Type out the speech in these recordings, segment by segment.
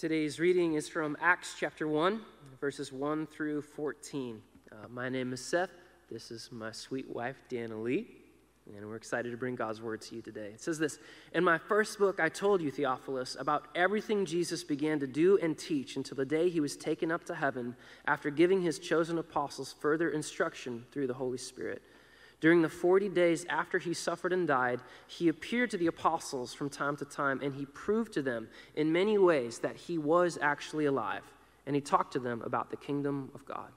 Today's reading is from Acts chapter 1, verses 1 through 14. Uh, my name is Seth. This is my sweet wife, Dana Lee, and we're excited to bring God's word to you today. It says this In my first book, I told you, Theophilus, about everything Jesus began to do and teach until the day he was taken up to heaven after giving his chosen apostles further instruction through the Holy Spirit. During the 40 days after he suffered and died, he appeared to the apostles from time to time, and he proved to them in many ways that he was actually alive. And he talked to them about the kingdom of God.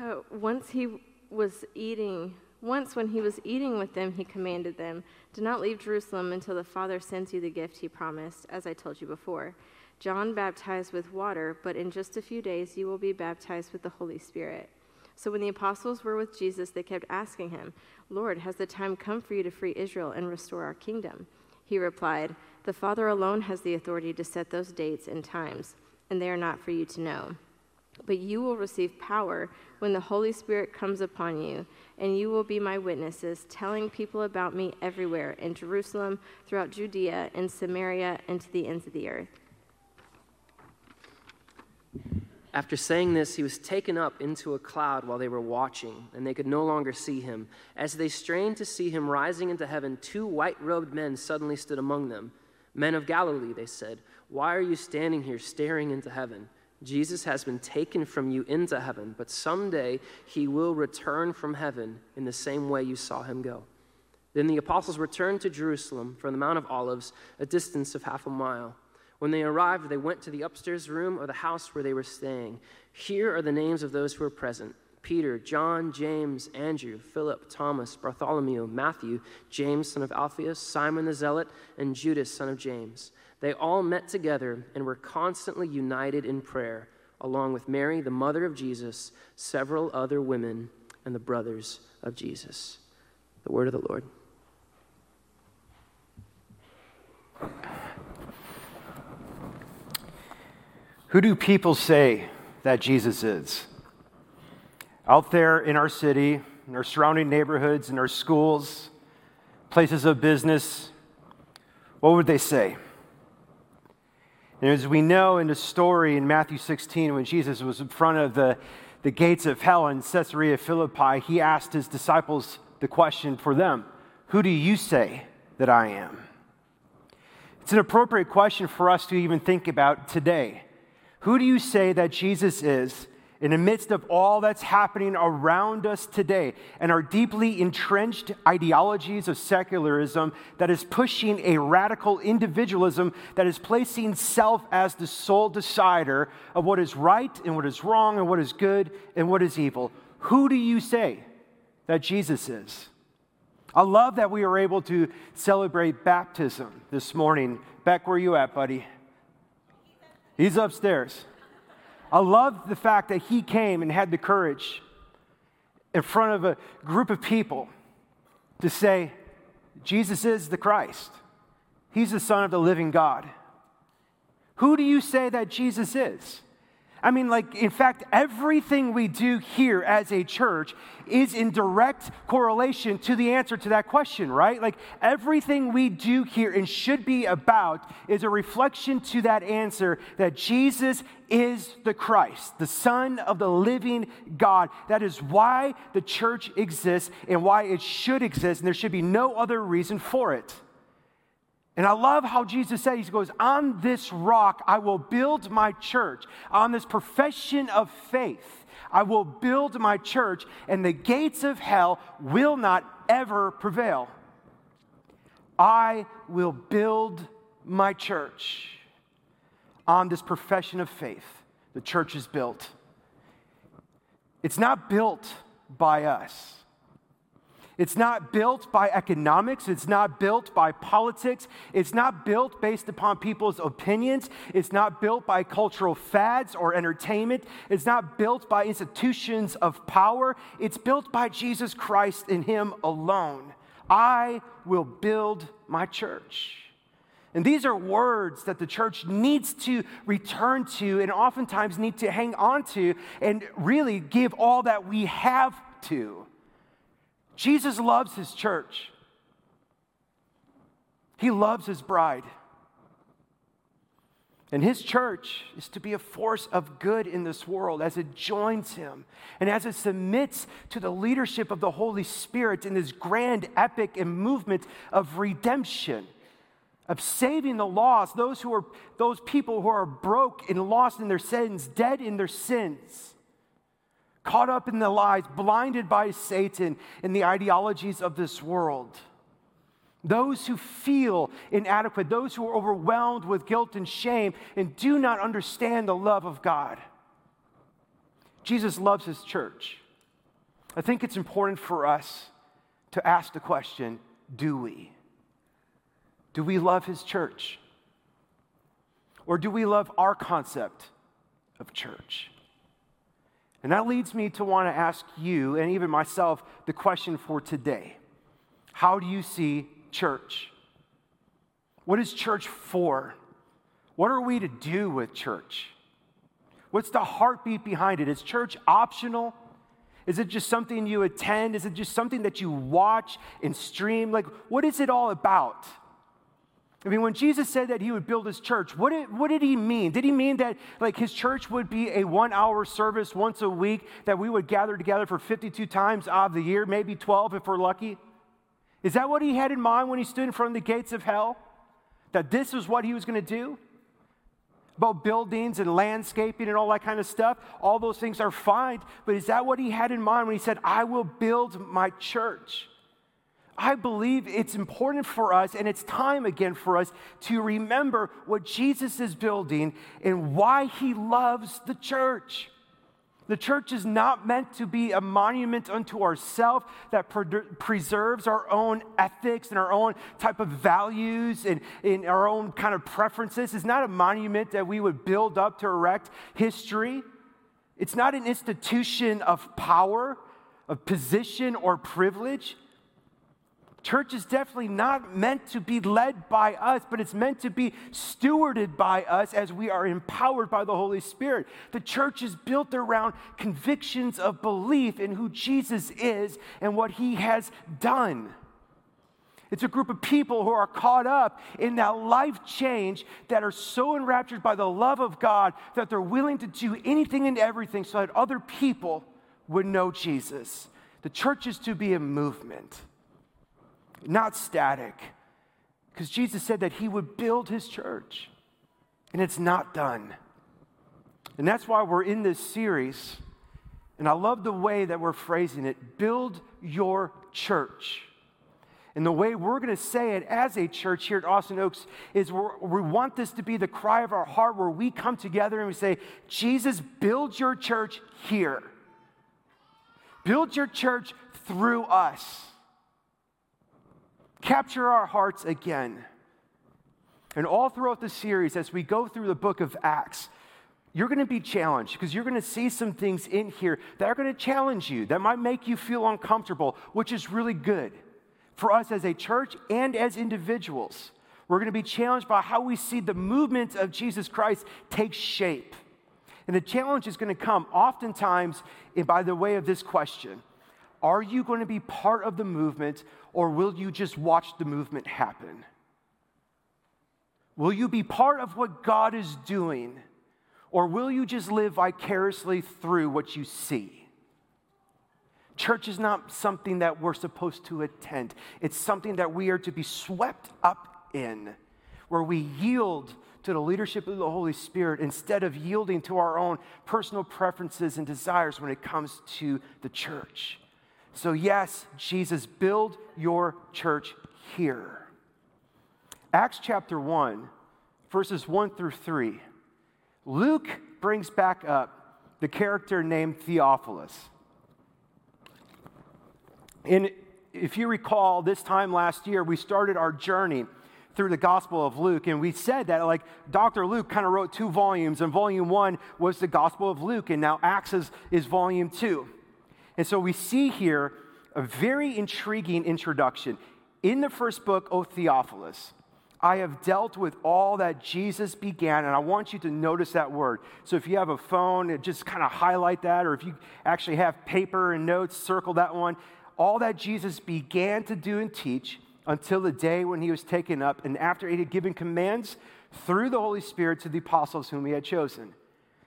Uh, once he was eating, once when he was eating with them, he commanded them, Do not leave Jerusalem until the Father sends you the gift he promised, as I told you before. John baptized with water, but in just a few days you will be baptized with the Holy Spirit. So when the apostles were with Jesus, they kept asking him, Lord, has the time come for you to free Israel and restore our kingdom? He replied, The Father alone has the authority to set those dates and times, and they are not for you to know. But you will receive power when the Holy Spirit comes upon you, and you will be my witnesses, telling people about me everywhere in Jerusalem, throughout Judea, and Samaria, and to the ends of the earth. After saying this, he was taken up into a cloud while they were watching, and they could no longer see him. As they strained to see him rising into heaven, two white robed men suddenly stood among them. Men of Galilee, they said, why are you standing here staring into heaven? Jesus has been taken from you into heaven, but someday he will return from heaven in the same way you saw him go. Then the apostles returned to Jerusalem from the Mount of Olives, a distance of half a mile. When they arrived, they went to the upstairs room of the house where they were staying. Here are the names of those who were present Peter, John, James, Andrew, Philip, Thomas, Bartholomew, Matthew, James, son of Alphaeus, Simon the Zealot, and Judas, son of James. They all met together and were constantly united in prayer, along with Mary, the mother of Jesus, several other women, and the brothers of Jesus. The word of the Lord. Who do people say that Jesus is? Out there in our city, in our surrounding neighborhoods, in our schools, places of business, what would they say? And as we know in the story in Matthew 16, when Jesus was in front of the, the gates of hell in Caesarea Philippi, he asked his disciples the question for them Who do you say that I am? It's an appropriate question for us to even think about today. Who do you say that Jesus is in the midst of all that's happening around us today and our deeply entrenched ideologies of secularism that is pushing a radical individualism that is placing self as the sole decider of what is right and what is wrong and what is good and what is evil? Who do you say that Jesus is? I love that we are able to celebrate baptism this morning. Beck, where you at, buddy? He's upstairs. I love the fact that he came and had the courage in front of a group of people to say, Jesus is the Christ. He's the Son of the living God. Who do you say that Jesus is? I mean, like, in fact, everything we do here as a church is in direct correlation to the answer to that question, right? Like, everything we do here and should be about is a reflection to that answer that Jesus is the Christ, the Son of the living God. That is why the church exists and why it should exist, and there should be no other reason for it. And I love how Jesus said, He goes, On this rock I will build my church. On this profession of faith, I will build my church, and the gates of hell will not ever prevail. I will build my church on this profession of faith. The church is built. It's not built by us. It's not built by economics. It's not built by politics. It's not built based upon people's opinions. It's not built by cultural fads or entertainment. It's not built by institutions of power. It's built by Jesus Christ in Him alone. I will build my church. And these are words that the church needs to return to and oftentimes need to hang on to and really give all that we have to. Jesus loves his church. He loves his bride. And his church is to be a force of good in this world as it joins him and as it submits to the leadership of the Holy Spirit in this grand, epic, and movement of redemption, of saving the lost, those who are those people who are broke and lost in their sins, dead in their sins, caught up in the lies, blinded by Satan and the ideologies of this world. Those who feel inadequate, those who are overwhelmed with guilt and shame and do not understand the love of God. Jesus loves his church. I think it's important for us to ask the question do we? Do we love his church? Or do we love our concept of church? And that leads me to want to ask you and even myself the question for today How do you see church? What is church for? What are we to do with church? What's the heartbeat behind it? Is church optional? Is it just something you attend? Is it just something that you watch and stream? Like, what is it all about? I mean, when Jesus said that he would build his church, what did, what did he mean? Did he mean that like his church would be a one hour service once a week that we would gather together for 52 times of the year, maybe 12 if we're lucky? Is that what he had in mind when he stood in front of the gates of hell? That this was what he was going to do? About buildings and landscaping and all that kind of stuff? All those things are fine, but is that what he had in mind when he said, I will build my church? I believe it's important for us, and it's time again for us to remember what Jesus is building and why he loves the church. The church is not meant to be a monument unto ourselves that pre- preserves our own ethics and our own type of values and, and our own kind of preferences. It's not a monument that we would build up to erect history. It's not an institution of power, of position, or privilege. Church is definitely not meant to be led by us, but it's meant to be stewarded by us as we are empowered by the Holy Spirit. The church is built around convictions of belief in who Jesus is and what he has done. It's a group of people who are caught up in that life change that are so enraptured by the love of God that they're willing to do anything and everything so that other people would know Jesus. The church is to be a movement not static. Because Jesus said that he would build his church, and it's not done. And that's why we're in this series. And I love the way that we're phrasing it build your church. And the way we're going to say it as a church here at Austin Oaks is we want this to be the cry of our heart where we come together and we say, Jesus, build your church here. Build your church through us. Capture our hearts again. And all throughout the series, as we go through the book of Acts, you're going to be challenged because you're going to see some things in here that are going to challenge you, that might make you feel uncomfortable, which is really good for us as a church and as individuals. We're going to be challenged by how we see the movement of Jesus Christ take shape. And the challenge is going to come oftentimes by the way of this question Are you going to be part of the movement or will you just watch the movement happen? Will you be part of what God is doing, or will you just live vicariously through what you see? Church is not something that we're supposed to attend, it's something that we are to be swept up in, where we yield to the leadership of the Holy Spirit instead of yielding to our own personal preferences and desires when it comes to the church. So, yes, Jesus, build your church here. Acts chapter 1, verses 1 through 3. Luke brings back up the character named Theophilus. And if you recall, this time last year, we started our journey through the Gospel of Luke, and we said that like Dr. Luke kind of wrote two volumes, and volume one was the Gospel of Luke, and now Acts is, is volume two. And so we see here a very intriguing introduction. In the first book, O Theophilus, I have dealt with all that Jesus began, and I want you to notice that word. So if you have a phone, just kind of highlight that, or if you actually have paper and notes, circle that one. All that Jesus began to do and teach until the day when he was taken up, and after he had given commands through the Holy Spirit to the apostles whom he had chosen.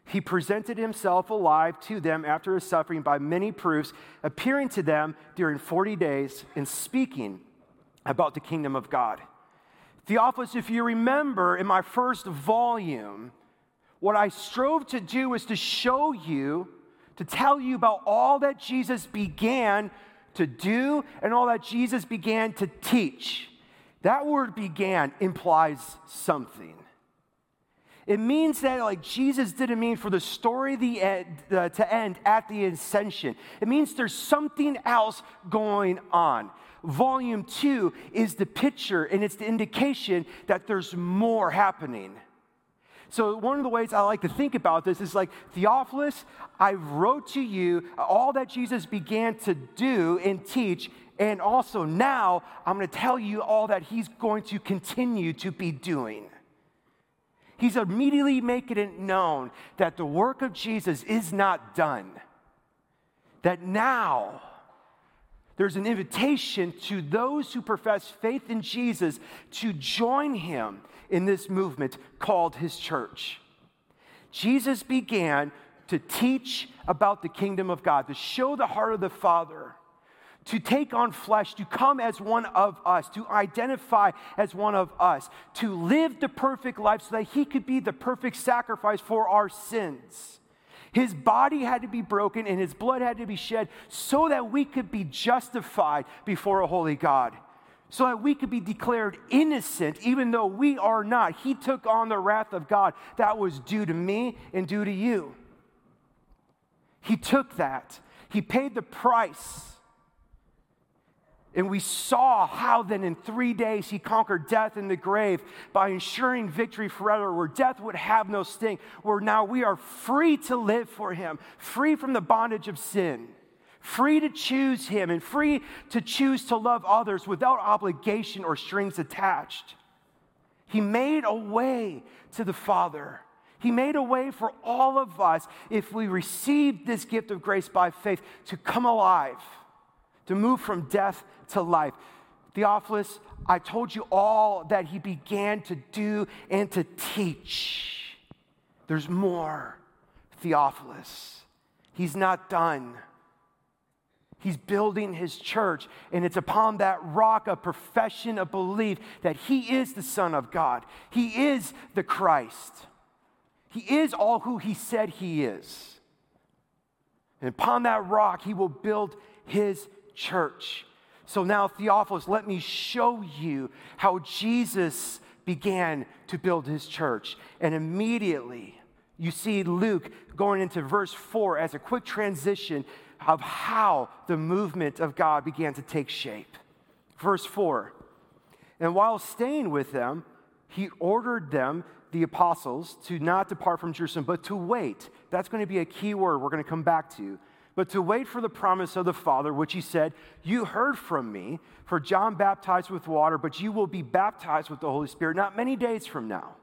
He presented himself alive to them after his suffering by many proofs, appearing to them during 40 days and speaking about the kingdom of God. Theophilus, if you remember in my first volume, what I strove to do was to show you, to tell you about all that Jesus began to do and all that Jesus began to teach. That word began implies something. It means that, like, Jesus didn't mean for the story the uh, to end at the ascension. It means there's something else going on. Volume two is the picture and it's the indication that there's more happening. So, one of the ways I like to think about this is like, Theophilus, I wrote to you all that Jesus began to do and teach, and also now I'm going to tell you all that he's going to continue to be doing. He's immediately making it known that the work of Jesus is not done, that now, there's an invitation to those who profess faith in Jesus to join him in this movement called his church. Jesus began to teach about the kingdom of God, to show the heart of the Father, to take on flesh, to come as one of us, to identify as one of us, to live the perfect life so that he could be the perfect sacrifice for our sins. His body had to be broken and his blood had to be shed so that we could be justified before a holy God so that we could be declared innocent even though we are not. He took on the wrath of God that was due to me and due to you. He took that, He paid the price. And we saw how then in three days he conquered death in the grave by ensuring victory forever, where death would have no sting, where now we are free to live for him, free from the bondage of sin free to choose Him and free to choose to love others without obligation or strings attached. He made a way to the Father. He made a way for all of us, if we receive this gift of grace by faith, to come alive, to move from death to life. Theophilus, I told you all that he began to do and to teach. There's more, Theophilus. He's not done. He's building his church, and it's upon that rock of profession of belief that he is the Son of God. He is the Christ. He is all who he said he is. And upon that rock, he will build his church. So now, Theophilus, let me show you how Jesus began to build his church. And immediately, you see Luke going into verse 4 as a quick transition of how the movement of God began to take shape. Verse 4 And while staying with them, he ordered them, the apostles, to not depart from Jerusalem, but to wait. That's going to be a key word we're going to come back to. But to wait for the promise of the Father, which he said, You heard from me, for John baptized with water, but you will be baptized with the Holy Spirit not many days from now.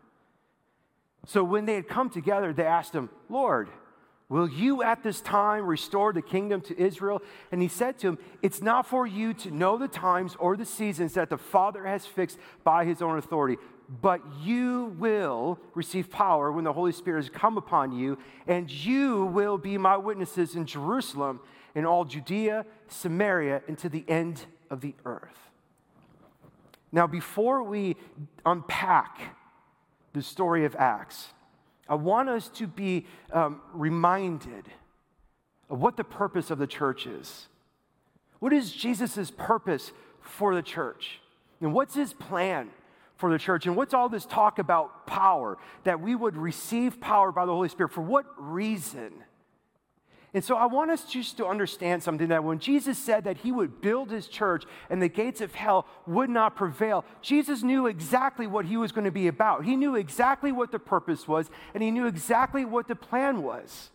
So when they had come together, they asked him, Lord, Will you at this time restore the kingdom to Israel? And he said to him, It's not for you to know the times or the seasons that the Father has fixed by his own authority, but you will receive power when the Holy Spirit has come upon you, and you will be my witnesses in Jerusalem, in all Judea, Samaria, and to the end of the earth. Now, before we unpack the story of Acts, I want us to be um, reminded of what the purpose of the church is. What is Jesus' purpose for the church? And what's his plan for the church? And what's all this talk about power, that we would receive power by the Holy Spirit? For what reason? And so I want us just to understand something that when Jesus said that he would build his church and the gates of hell would not prevail, Jesus knew exactly what he was going to be about. He knew exactly what the purpose was, and he knew exactly what the plan was.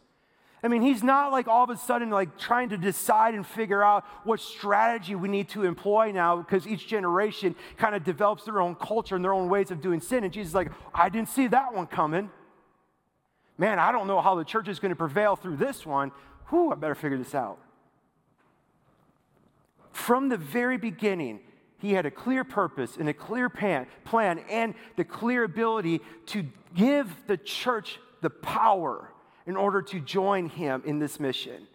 I mean, he's not like all of a sudden like trying to decide and figure out what strategy we need to employ now because each generation kind of develops their own culture and their own ways of doing sin. And Jesus is like, I didn't see that one coming man, I don't know how the church is going to prevail through this one. Whew, I better figure this out. From the very beginning, he had a clear purpose and a clear plan, plan and the clear ability to give the church the power in order to join him in this mission.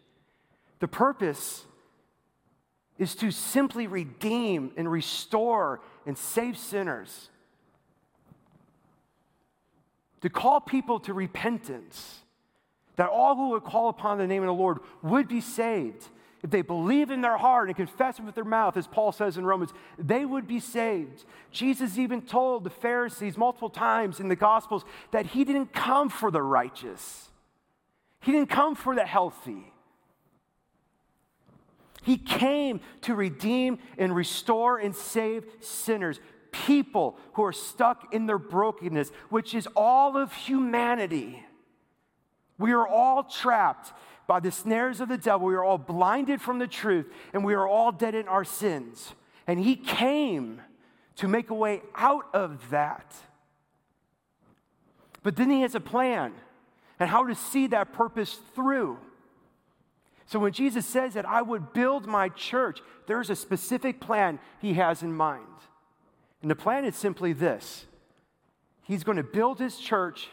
The purpose is to simply redeem and restore and save sinners, to call people to repentance, that all who would call upon the name of the Lord would be saved if they believe in their heart and confess with their mouth, as Paul says in Romans, they would be saved. Jesus even told the Pharisees multiple times in the Gospels that he didn't come for the righteous, he didn't come for the healthy. He came to redeem and restore and save sinners, people who are stuck in their brokenness, which is all of humanity. We are all trapped by the snares of the devil. We are all blinded from the truth, and we are all dead in our sins. And he came to make a way out of that. But then he has a plan and how to see that purpose through. So when Jesus says that I would build my church, there's a specific plan he has in mind. And the plan is simply this He's going to build his church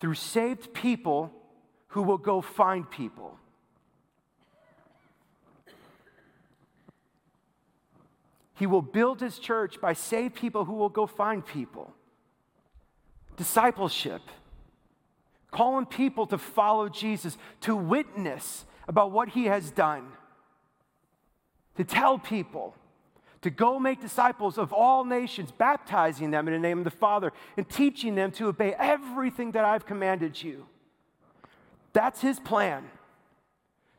through saved people who will go find people. He will build his church by saved people who will go find people. Discipleship, calling people to follow Jesus, to witness about what he has done, to tell people to go make disciples of all nations, baptizing them in the name of the Father and teaching them to obey everything that I've commanded you. That's his plan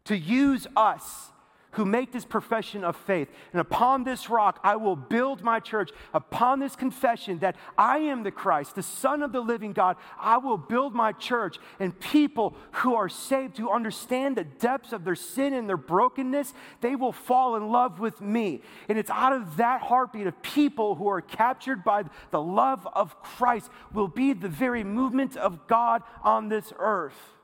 to use us who make this profession of faith. And upon this rock, I will build my church. Upon this confession that I am the Christ, the Son of the living God, I will build my church. And people who are saved, who understand the depths of their sin and their brokenness, they will fall in love with me. And it's out of that heartbeat of people who are captured by the love of Christ, will be the very movement of God on this earth.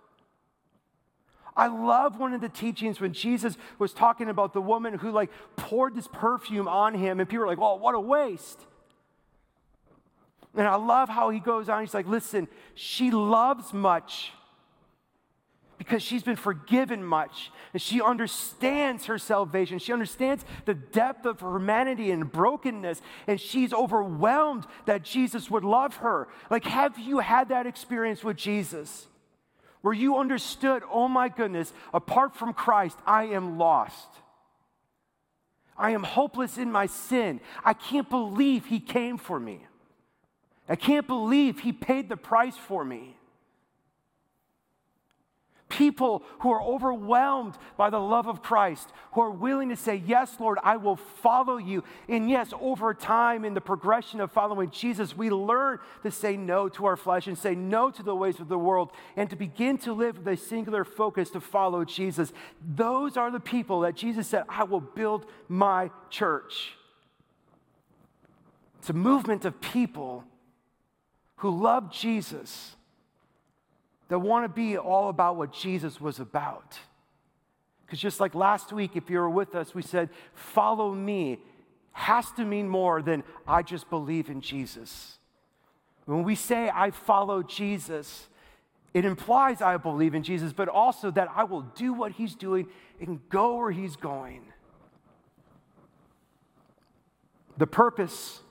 I love one of the teachings when Jesus was talking about the woman who like poured this perfume on him, and people were like, "Oh, what a waste." And I love how he goes on. He's like, "Listen, she loves much." Because she's been forgiven much and she understands her salvation. She understands the depth of her humanity and brokenness, and she's overwhelmed that Jesus would love her. Like, have you had that experience with Jesus? Where you understood, oh my goodness, apart from Christ, I am lost. I am hopeless in my sin. I can't believe He came for me. I can't believe He paid the price for me people who are overwhelmed by the love of Christ, who are willing to say, Yes, Lord, I will follow you. And yes, over time in the progression of following Jesus, we learn to say no to our flesh and say no to the ways of the world and to begin to live with a singular focus to follow Jesus. Those are the people that Jesus said, I will build my church. It's a movement of people who love Jesus that want to be all about what Jesus was about. Because just like last week, if you were with us, we said, follow me has to mean more than I just believe in Jesus. When we say I follow Jesus, it implies I believe in Jesus, but also that I will do what he's doing and go where he's going. The purpose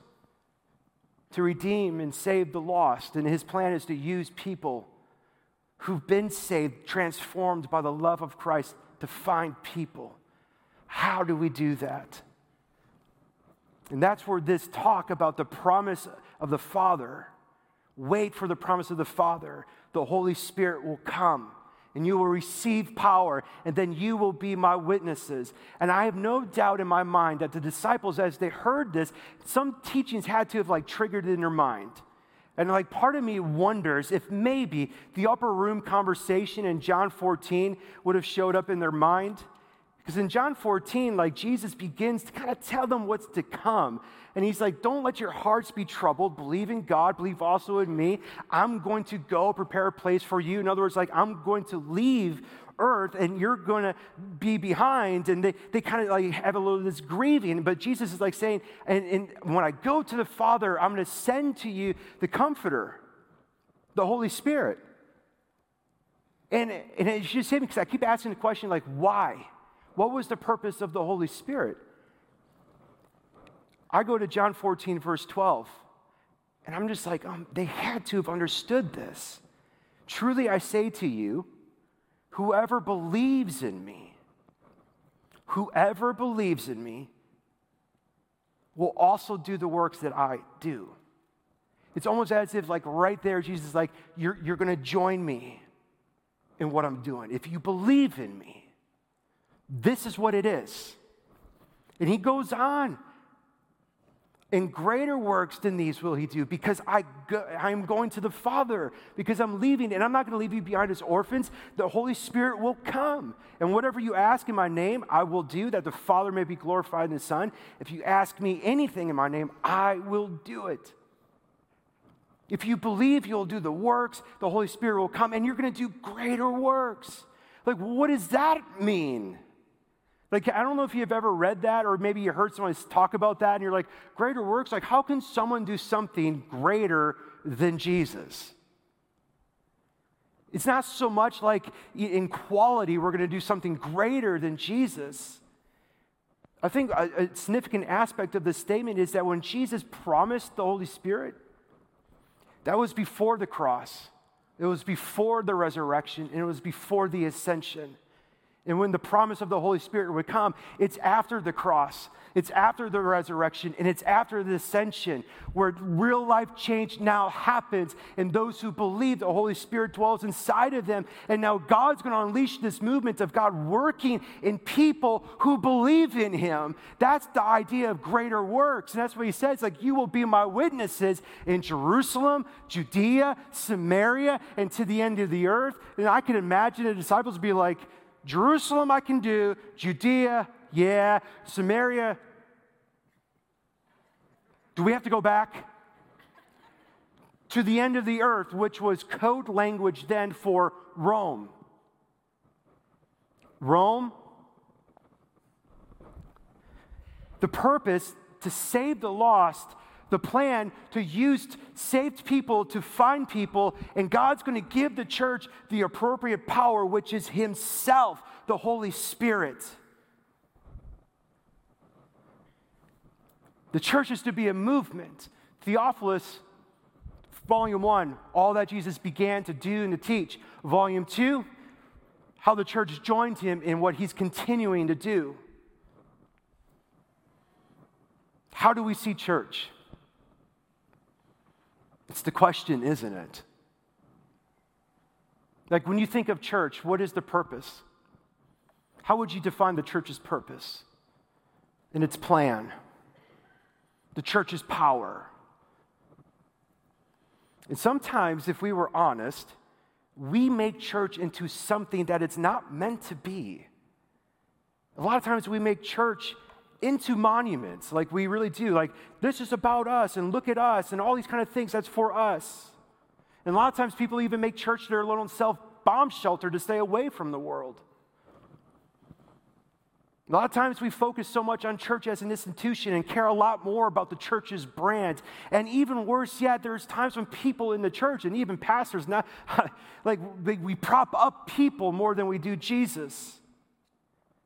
to redeem and save the lost, and his plan is to use people who've been saved, transformed by the love of Christ to find people. How do we do that? And that's where this talk about the promise of the Father, wait for the promise of the Father, the Holy Spirit will come and you will receive power, and then you will be my witnesses. And I have no doubt in my mind that the disciples, as they heard this, some teachings had to have like triggered in their mind. And like part of me wonders if maybe the upper room conversation in John 14 would have showed up in their mind. Because in John 14, like Jesus begins to kind of tell them what's to come. And he's like, Don't let your hearts be troubled. Believe in God, believe also in me. I'm going to go prepare a place for you. In other words, like, I'm going to leave earth and you're going to be behind. And they, they kind of like have a little this grieving. But Jesus is like saying, and, and when I go to the Father, I'm going to send to you the Comforter, the Holy Spirit. And, and it's just him because I keep asking the question, like, why? What was the purpose of the Holy Spirit? I go to John 14, verse 12, and I'm just like, um, they had to have understood this. Truly, I say to you, whoever believes in me, whoever believes in me, will also do the works that I do. It's almost as if, like, right there, Jesus is like, You're, you're going to join me in what I'm doing. If you believe in me, this is what it is. And he goes on and greater works than these will he do because I go, I'm going to the Father, because I'm leaving, and I'm not going to leave you behind as orphans. The Holy Spirit will come. And whatever you ask in my name, I will do, that the Father may be glorified in the Son. If you ask me anything in my name, I will do it. If you believe you'll do the works, the Holy Spirit will come, and you're going to do greater works. Like, what does that mean? Like, I don't know if you've ever read that or maybe you heard someone talk about that and you're like, greater works? Like, how can someone do something greater than Jesus? It's not so much like in quality we're going to do something greater than Jesus. I think a, significant aspect of this statement is that when Jesus promised the Holy Spirit, that was before the cross, it was before the resurrection, and it was before the ascension. And when the promise of the Holy Spirit would come, it's after the cross, it's after the resurrection, and it's after the ascension where real life change now happens. And those who believe the Holy Spirit dwells inside of them. And now God's going to unleash this movement of God working in people who believe in Him. That's the idea of greater works. And that's what He says like, you will be my witnesses in Jerusalem, Judea, Samaria, and to the end of the earth. And I can imagine the disciples be like, Jerusalem, I can do. Judea, yeah. Samaria, do we have to go back? To the end of the earth, which was code language then for Rome. Rome, the purpose to save the lost the plan to use saved people to find people, and God's going to give the church the appropriate power, which is Himself, the Holy Spirit. The church is to be a movement. Theophilus, volume one, all that Jesus began to do and to teach. Volume two, how the church joined him in what he's continuing to do. How do we see church? It's the question, isn't it? Like when you think of church, what is the purpose? How would you define the church's purpose and its plan? The church's power. And sometimes, if we were honest, we make church into something that it's not meant to be. A lot of times we make church into monuments like we really do. Like, this is about us and look at us and all these kind of things. That's for us. And a lot of times people even make church their little self bomb shelter to stay away from the world. A lot of times we focus so much on church as an institution and care a lot more about the church's brand. And even worse yet, there's times when people in the church and even pastors, not like we prop up people more than we do Jesus.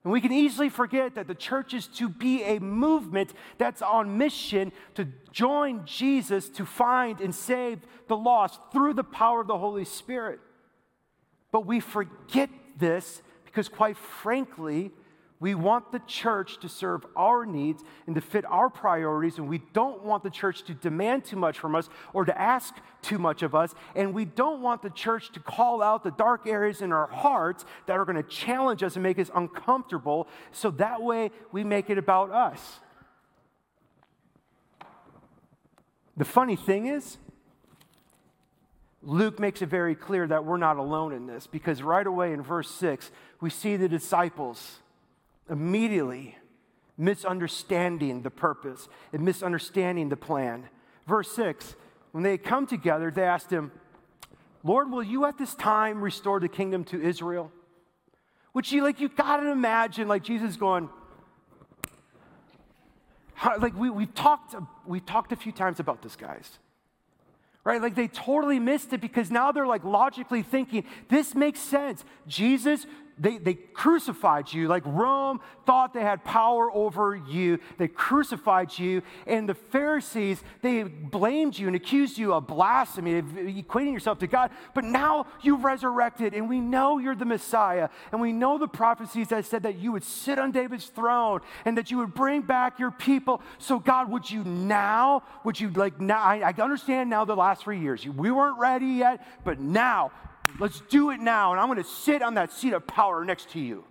And we can easily forget that the church is to be a movement that's on mission to join Jesus to find and save the lost through the power of the Holy Spirit. But we forget this because, quite frankly, we want the church to serve our needs and to fit our priorities, and we don't want the church to demand too much from us or to ask too much of us. And we don't want the church to call out the dark areas in our hearts that are going to challenge us and make us uncomfortable, so that way we make it about us. The funny thing is, Luke makes it very clear that we're not alone in this because right away in verse 6, we see the disciples immediately misunderstanding the purpose and misunderstanding the plan. Verse 6 when they come together, they asked him, Lord, will you at this time restore the kingdom to Israel? Which you like, you gotta imagine like Jesus going, how, like we, we've talked, we've talked a few times about this, guys right? Like they totally missed it because now they're like logically thinking, this makes sense. Jesus, they, they crucified you. Like Rome thought they had power over you. They crucified you. And the Pharisees, they blamed you and accused you of blasphemy, of equating yourself to God. But now you've resurrected, and we know you're the Messiah. And we know the prophecies that said that you would sit on David's throne and that you would bring back your people. So, God, would you now, would you like now? I, I understand now the last three years. We weren't ready yet, but now Let's do it now, and I'm going to sit on that seat of power next to you.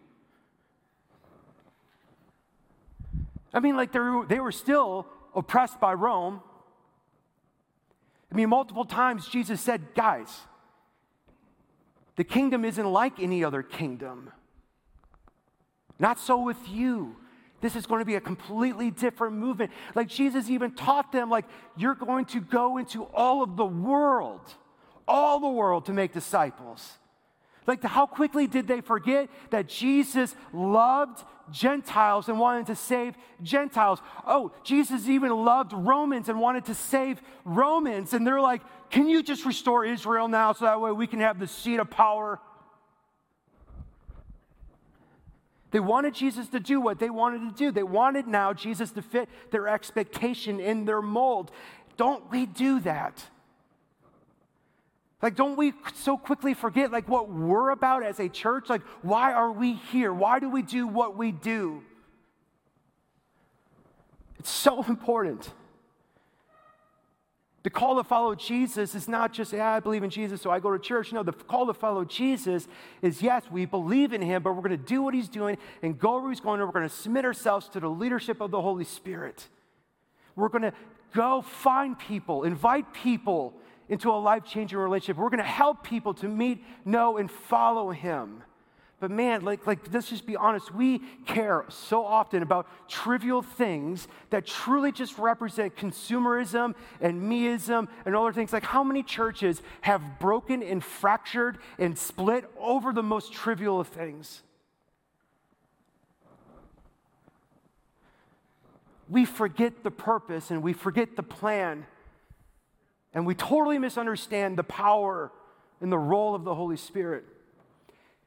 I mean, like they were, they were still oppressed by Rome. I mean, multiple times Jesus said, guys, the kingdom isn't like any other kingdom. Not so with you. This is going to be a completely different movement. Like Jesus even taught them, like, you're going to go into all of the world all the world to make disciples. Like, how quickly did they forget that Jesus loved Gentiles and wanted to save Gentiles? Oh, Jesus even loved Romans and wanted to save Romans. And they're like, can you just restore Israel now so that way we can have the seat of power? They wanted Jesus to do what they wanted to do. They wanted now Jesus to fit their expectation in their mold. Don't we do that? Like, don't we so quickly forget, like, what we're about as a church? Like, why are we here? Why do we do what we do? It's so important. The call to follow Jesus is not just, yeah, I believe in Jesus, so I go to church. No, the call to follow Jesus is, yes, we believe in him, but we're going to do what he's doing and go where he's going, and we're going to submit ourselves to the leadership of the Holy Spirit. We're going to go find people, invite people into a life changing relationship. We're going to help people to meet, know, and follow Him. But man, like, like, let's just be honest. We care so often about trivial things that truly just represent consumerism and meism and other things. Like, how many churches have broken and fractured and split over the most trivial of things? We forget the purpose and we forget the plan and we totally misunderstand the power and the role of the Holy Spirit.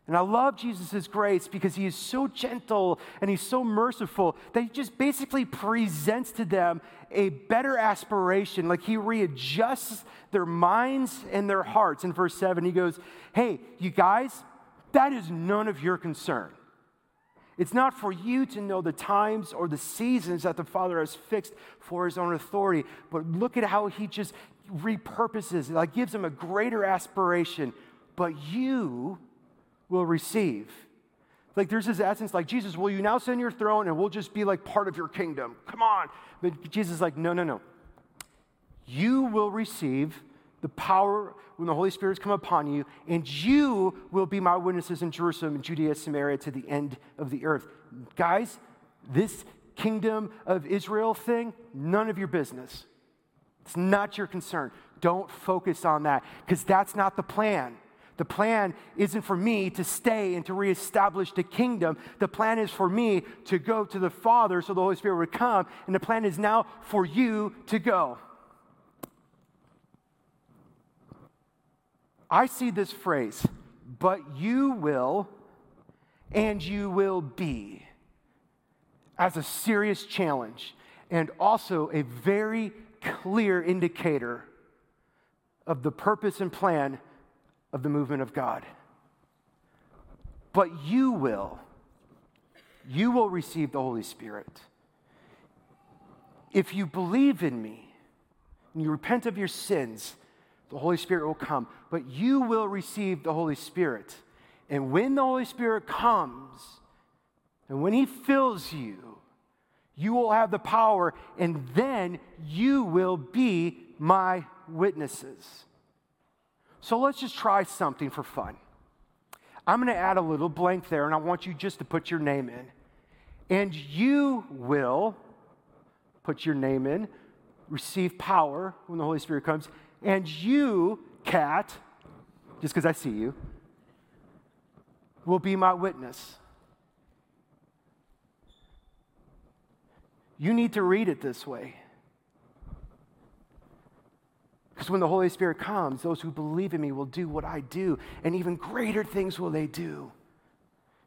And I love Jesus' grace because he is so gentle and he's so merciful that he just basically presents to them a better aspiration. Like he readjusts their minds and their hearts. In verse 7, he goes, Hey, you guys, that is none of your concern. It's not for you to know the times or the seasons that the Father has fixed for his own authority, but look at how he just repurposes, like gives them a greater aspiration, but you will receive. Like there's this essence, like Jesus, will you now send your throne and we'll just be like part of your kingdom? Come on. But Jesus is like, no, no, no. You will receive the power when the Holy Spirit has come upon you, and you will be my witnesses in Jerusalem, Judea, Samaria, to the end of the earth. Guys, this kingdom of Israel thing, none of your business. It's not your concern. Don't focus on that because that's not the plan. The plan isn't for me to stay and to reestablish the kingdom. The plan is for me to go to the Father so the Holy Spirit would come. And the plan is now for you to go. I see this phrase, but you will and you will be, as a serious challenge and also a very clear indicator of the purpose and plan of the movement of God. But you will, you will receive the Holy Spirit. If you believe in me and you repent of your sins, the Holy Spirit will come. But you will receive the Holy Spirit. And when the Holy Spirit comes, and when He fills you, you will have the power, and then you will be my witnesses. So let's just try something for fun. I'm going to add a little blank there, and I want you just to put your name in. And you will put your name in, receive power when the Holy Spirit comes. And you, cat, just because I see you, will be my witness. You need to read it this way. Because when the Holy Spirit comes, those who believe in me will do what I do, and even greater things will they do.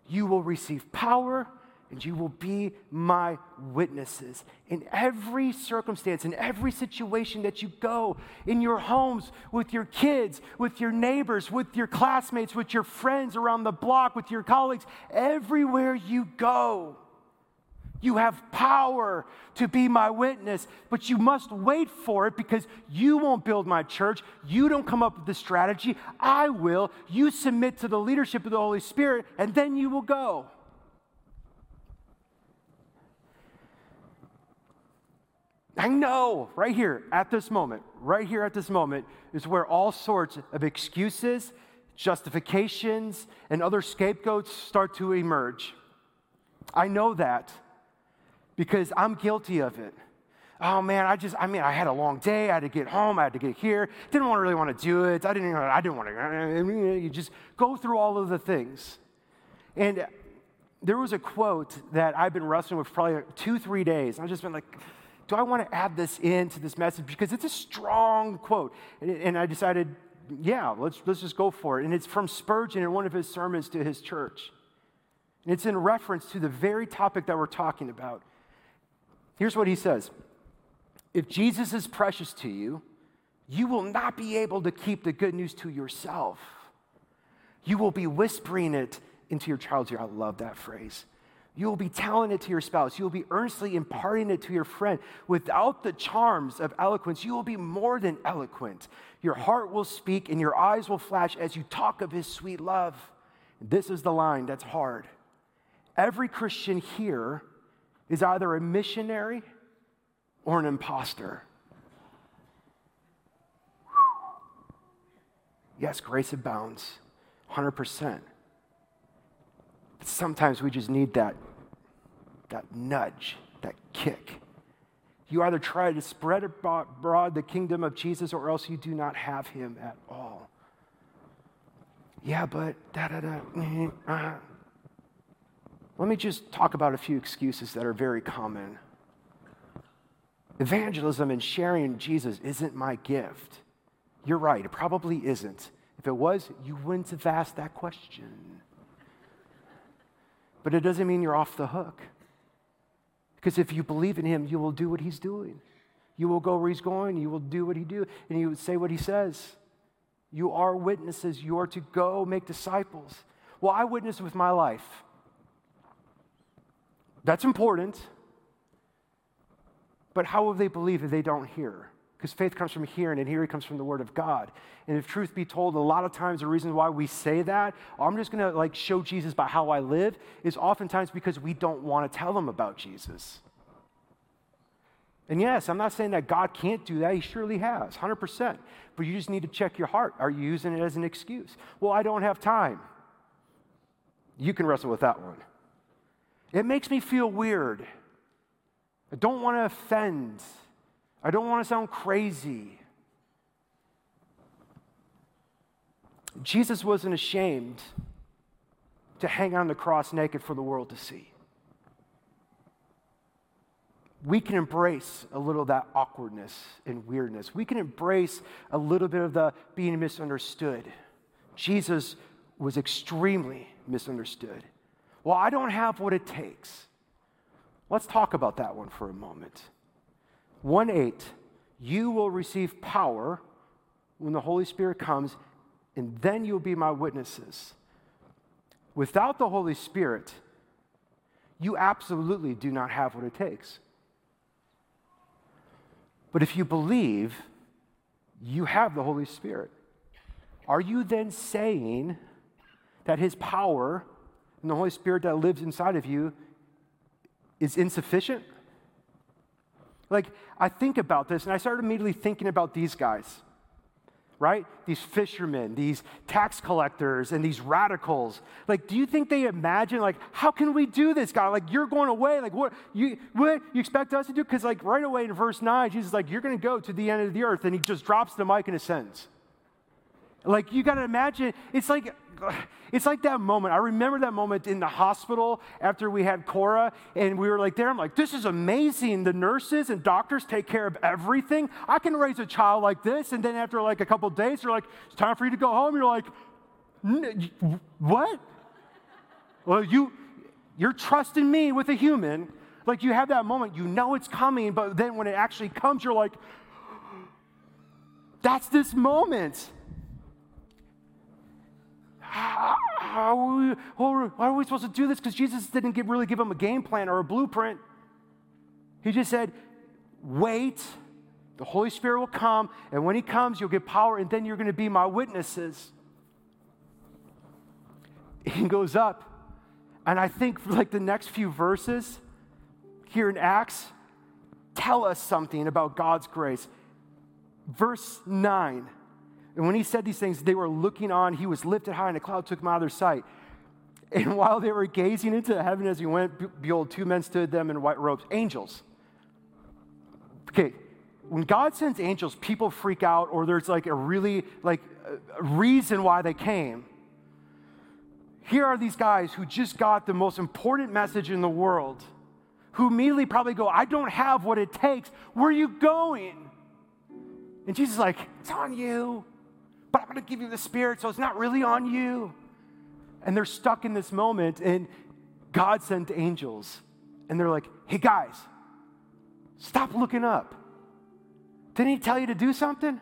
You will receive power and you will be my witnesses in every circumstance, in every situation that you go, in your homes, with your kids, with your neighbors, with your classmates, with your friends around the block, with your colleagues, everywhere you go. You have power to be my witness, but you must wait for it because you won't build my church. You don't come up with the strategy. I will. You submit to the leadership of the Holy Spirit, and then you will go. I know right here at this moment, right here at this moment, is where all sorts of excuses, justifications, and other scapegoats start to emerge. I know that because I'm guilty of it. Oh man, I just, I mean, I had a long day. I had to get home. I had to get here. Didn't want really want to do it. I didn't, I didn't want to. You just go through all of the things. And there was a quote that I've been wrestling with probably two, three days. I've just been like, do I want to add this into this message? Because it's a strong quote. And, and I decided, yeah, let's, let's just go for it. And it's from Spurgeon in one of his sermons to his church. And it's in reference to the very topic that we're talking about. Here's what he says If Jesus is precious to you, you will not be able to keep the good news to yourself. You will be whispering it into your child's ear. I love that phrase. You will be telling it to your spouse. You will be earnestly imparting it to your friend. Without the charms of eloquence, you will be more than eloquent. Your heart will speak and your eyes will flash as you talk of his sweet love. This is the line that's hard. Every Christian here is either a missionary or an impostor. Yes, grace abounds, 100%. But sometimes we just need that, that nudge, that kick. You either try to spread abroad the kingdom of Jesus or else you do not have him at all. Yeah, but da da da. Mm-hmm, uh-huh. Let me just talk about a few excuses that are very common. Evangelism and sharing Jesus isn't my gift. You're right, it probably isn't. If it was, you wouldn't have asked that question. But it doesn't mean you're off the hook. Because if you believe in him, you will do what he's doing. You will go where he's going, you will do what he do, and you will say what he says. You are witnesses. You are to go make disciples. Well, I witness with my life. That's important. But how will they believe if they don't hear? Because faith comes from hearing, and hearing comes from the Word of God. And if truth be told, a lot of times the reason why we say that, I'm just gonna like show Jesus by how I live, is oftentimes because we don't want to tell them about Jesus. And yes, I'm not saying that God can't do that. He surely has, 100%. But you just need to check your heart. Are you using it as an excuse? Well, I don't have time. You can wrestle with that one. It makes me feel weird. I don't want to offend. I don't want to sound crazy. Jesus wasn't ashamed to hang on the cross naked for the world to see. We can embrace a little of that awkwardness and weirdness. We can embrace a little bit of the being misunderstood. Jesus was extremely misunderstood. Well, I don't have what it takes. Let's talk about that one for a moment. 1 8, you will receive power when the Holy Spirit comes, and then you'll be my witnesses. Without the Holy Spirit, you absolutely do not have what it takes. But if you believe, you have the Holy Spirit. Are you then saying that His power and the Holy Spirit that lives inside of you is insufficient? Like, I think about this and I started immediately thinking about these guys, right? These fishermen, these tax collectors, and these radicals. Like, do you think they imagine, like, how can we do this, God? Like, you're going away. Like, what you what you expect us to do? Because, like, right away in verse 9, Jesus is like, you're going to go to the end of the earth. And he just drops the mic and ascends. Like, you got to imagine, it's like it's like that moment. I remember that moment in the hospital after we had Cora, and we were like there. I'm like, this is amazing. The nurses and doctors take care of everything. I can raise a child like this. And then after like a couple days, they're like, it's time for you to go home. You're like, what? Well, you you're trusting me with a human. Like you have that moment, you know it's coming, but then when it actually comes, you're like, that's this moment. How, how, are we, how are we supposed to do this? Because Jesus didn't give, really give them a game plan or a blueprint. He just said, wait, the Holy Spirit will come, and when He comes, you'll get power, and then you're going to be my witnesses. He goes up, and I think like the next few verses here in Acts tell us something about God's grace. Verse 9 and when he said these things, they were looking on. He was lifted high, and a cloud took him out of their sight. And while they were gazing into heaven as he went, behold, two men stood them in white robes, angels. Okay, when God sends angels, people freak out, or there's like a really like a reason why they came. Here are these guys who just got the most important message in the world, who immediately probably go, I don't have what it takes. Where are you going? And Jesus is like, It's on you but I'm going to give you the Spirit, so it's not really on you. And they're stuck in this moment, and God sent angels, and they're like, hey guys, stop looking up. Didn't he tell you to do something?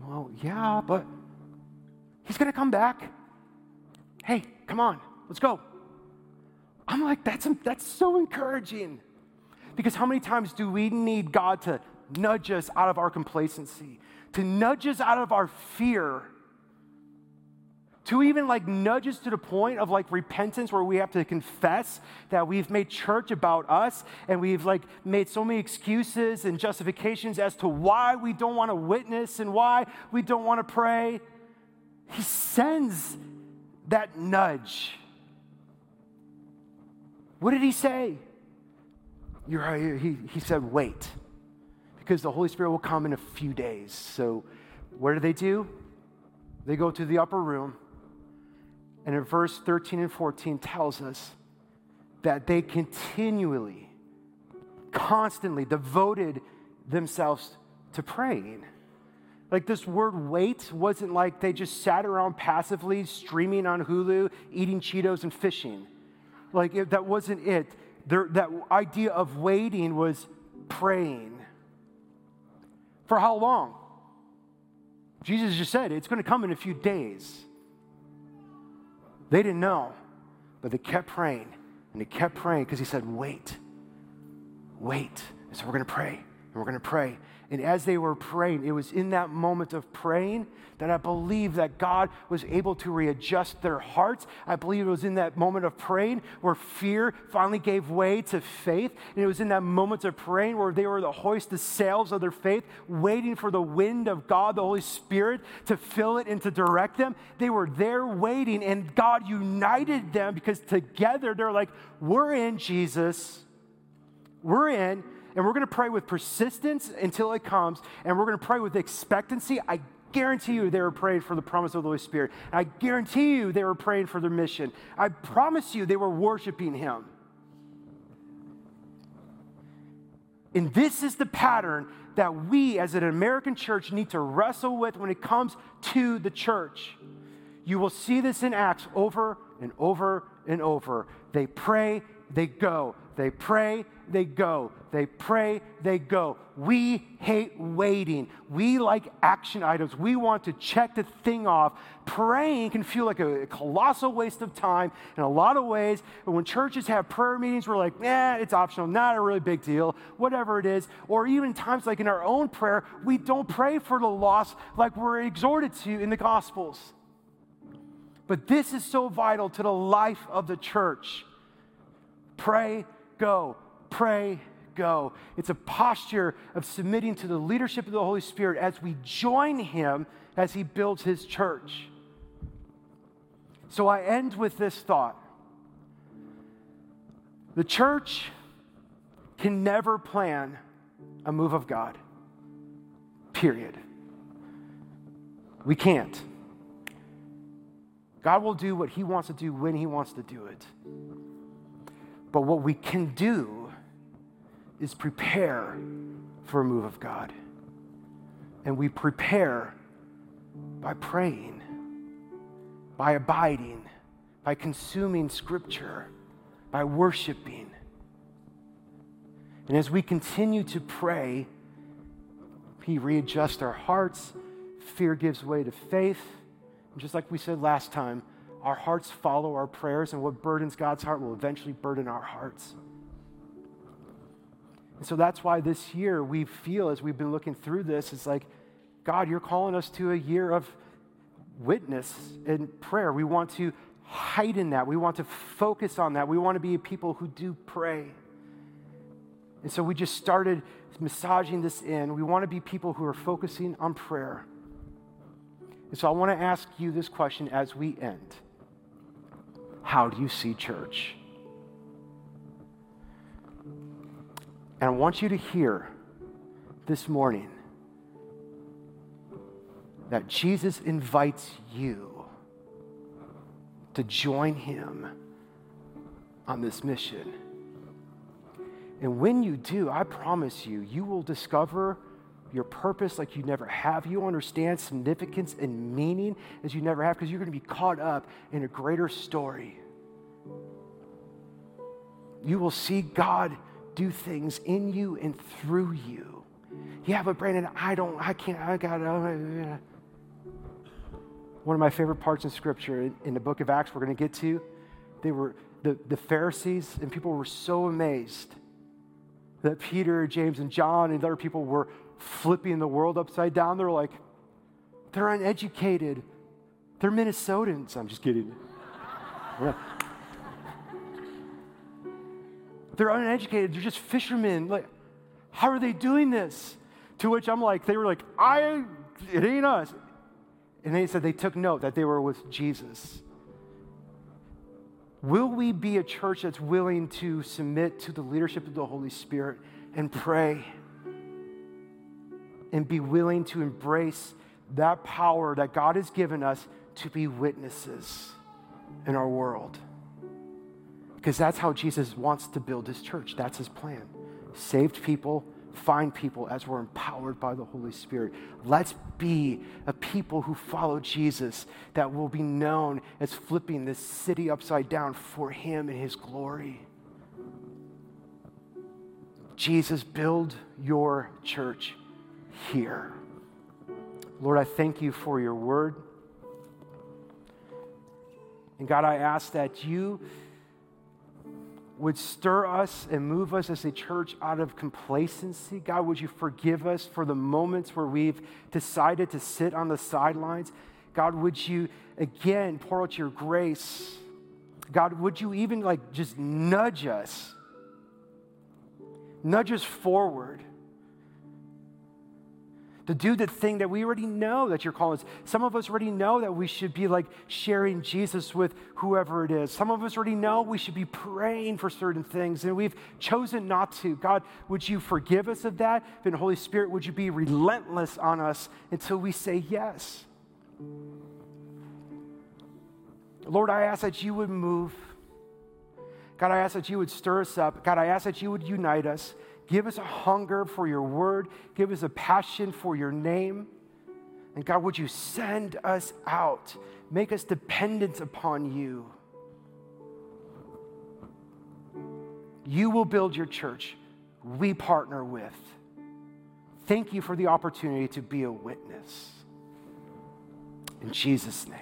Well, yeah, but he's going to come back. Hey, come on, let's go. I'm like, that's, that's so encouraging. Because how many times do we need God to nudge us out of our complacency, to nudge us out of our fear, to even like nudge us to the point of like repentance where we have to confess that we've made church about us and we've like made so many excuses and justifications as to why we don't want to witness and why we don't want to pray. He sends that nudge. What did he say? He, he said, wait because the Holy Spirit will come in a few days. So, what do they do? They go to the upper room, and in verse 13 and 14 tells us that they continually, constantly devoted themselves to praying. Like this word wait wasn't like they just sat around passively streaming on Hulu, eating Cheetos and fishing. Like it, that wasn't it. There, that idea of waiting was praying. For how long? Jesus just said it's going to come in a few days. They didn't know, but they kept praying and they kept praying because he said, Wait, wait. And so we're going to pray and we're going to pray. And as they were praying, it was in that moment of praying that I believe that God was able to readjust their hearts. I believe it was in that moment of praying where fear finally gave way to faith. And it was in that moment of praying where they were to hoist the sails of their faith, waiting for the wind of God, the Holy Spirit, to fill it and to direct them. They were there waiting, and God united them because together they're like, We're in, Jesus. We're in and we're going to pray with persistence until it comes, and we're going to pray with expectancy. I guarantee you they were praying for the promise of the Holy Spirit. I guarantee you they were praying for their mission. I promise you they were worshiping Him. And this is the pattern that we as an American church need to wrestle with when it comes to the church. You will see this in Acts over and over and over. They pray, they go. They pray, they go. They pray, they go. We hate waiting. We like action items. We want to check the thing off. Praying can feel like a colossal waste of time in a lot of ways. But when churches have prayer meetings, we're like, nah, it's optional, not a really big deal, whatever it is. Or even times like in our own prayer, we don't pray for the lost like we're exhorted to in the Gospels. But this is so vital to the life of the church. Pray, go pray, go. It's a posture of submitting to the leadership of the Holy Spirit as we join Him as He builds His church. So I end with this thought the church can never plan a move of God, period. We can't. God will do what He wants to do when He wants to do it. But what we can do is prepare for a move of God. And we prepare by praying, by abiding, by consuming Scripture, by worshiping. And as we continue to pray, He readjusts our hearts, fear gives way to faith. And just like we said last time, our hearts follow our prayers, and what burdens God's heart will eventually burden our hearts. And so that's why this year we feel, as we've been looking through this, it's like, God, you're calling us to a year of witness and prayer. We want to heighten that. We want to focus on that. We want to be people who do pray. And so we just started massaging this in. We want to be people who are focusing on prayer. And so I want to ask you this question as we end How do you see church? And I want you to hear this morning that Jesus invites you to join him on this mission. And when you do, I promise you, you will discover your purpose like you never have. You understand significance and meaning as you never have because you're going to be caught up in a greater story. You will see God do things in you and through you. Yeah, but Brandon, I don't, I can't, I got. One of my favorite parts in Scripture in, in the book of Acts we're going to get to, they were, the, the Pharisees and people were so amazed that Peter, James, and John and other people were flipping the world upside down. They're like, they're uneducated. They're Minnesotans. I'm just kidding. they're uneducated. They're just fishermen. Like, how are they doing this? To which I'm like, they were like, I, it ain't us. And they said they took note that they were with Jesus. Will we be a church that's willing to submit to the leadership of the Holy Spirit and pray and be willing to embrace that power that God has given us to be witnesses in our world? Because that's how Jesus wants to build his church. That's his plan. Saved people find people as we're empowered by the Holy Spirit. Let's be a people who follow Jesus that will be known as flipping this city upside down for Him and His glory. Jesus, build your church here. Lord, I thank you for your word. And God, I ask that you would stir us and move us as a church out of complacency. God, would you forgive us for the moments where we've decided to sit on the sidelines? God, would you again pour out your grace? God, would you even like just nudge us? Nudge us forward to do the thing that we already know that you're calling us. Some of us already know that we should be like sharing Jesus with whoever it is. Some of us already know we should be praying for certain things, and we've chosen not to. God, would you forgive us of that? And Holy Spirit, would you be relentless on us until we say yes? Lord, I ask that you would move. God, I ask that you would stir us up. God, I ask that you would unite us. Give us a hunger for your word. Give us a passion for your name. And God, would you send us out? Make us dependent upon you. You will build your church. We partner with. Thank you for the opportunity to be a witness. In Jesus' name.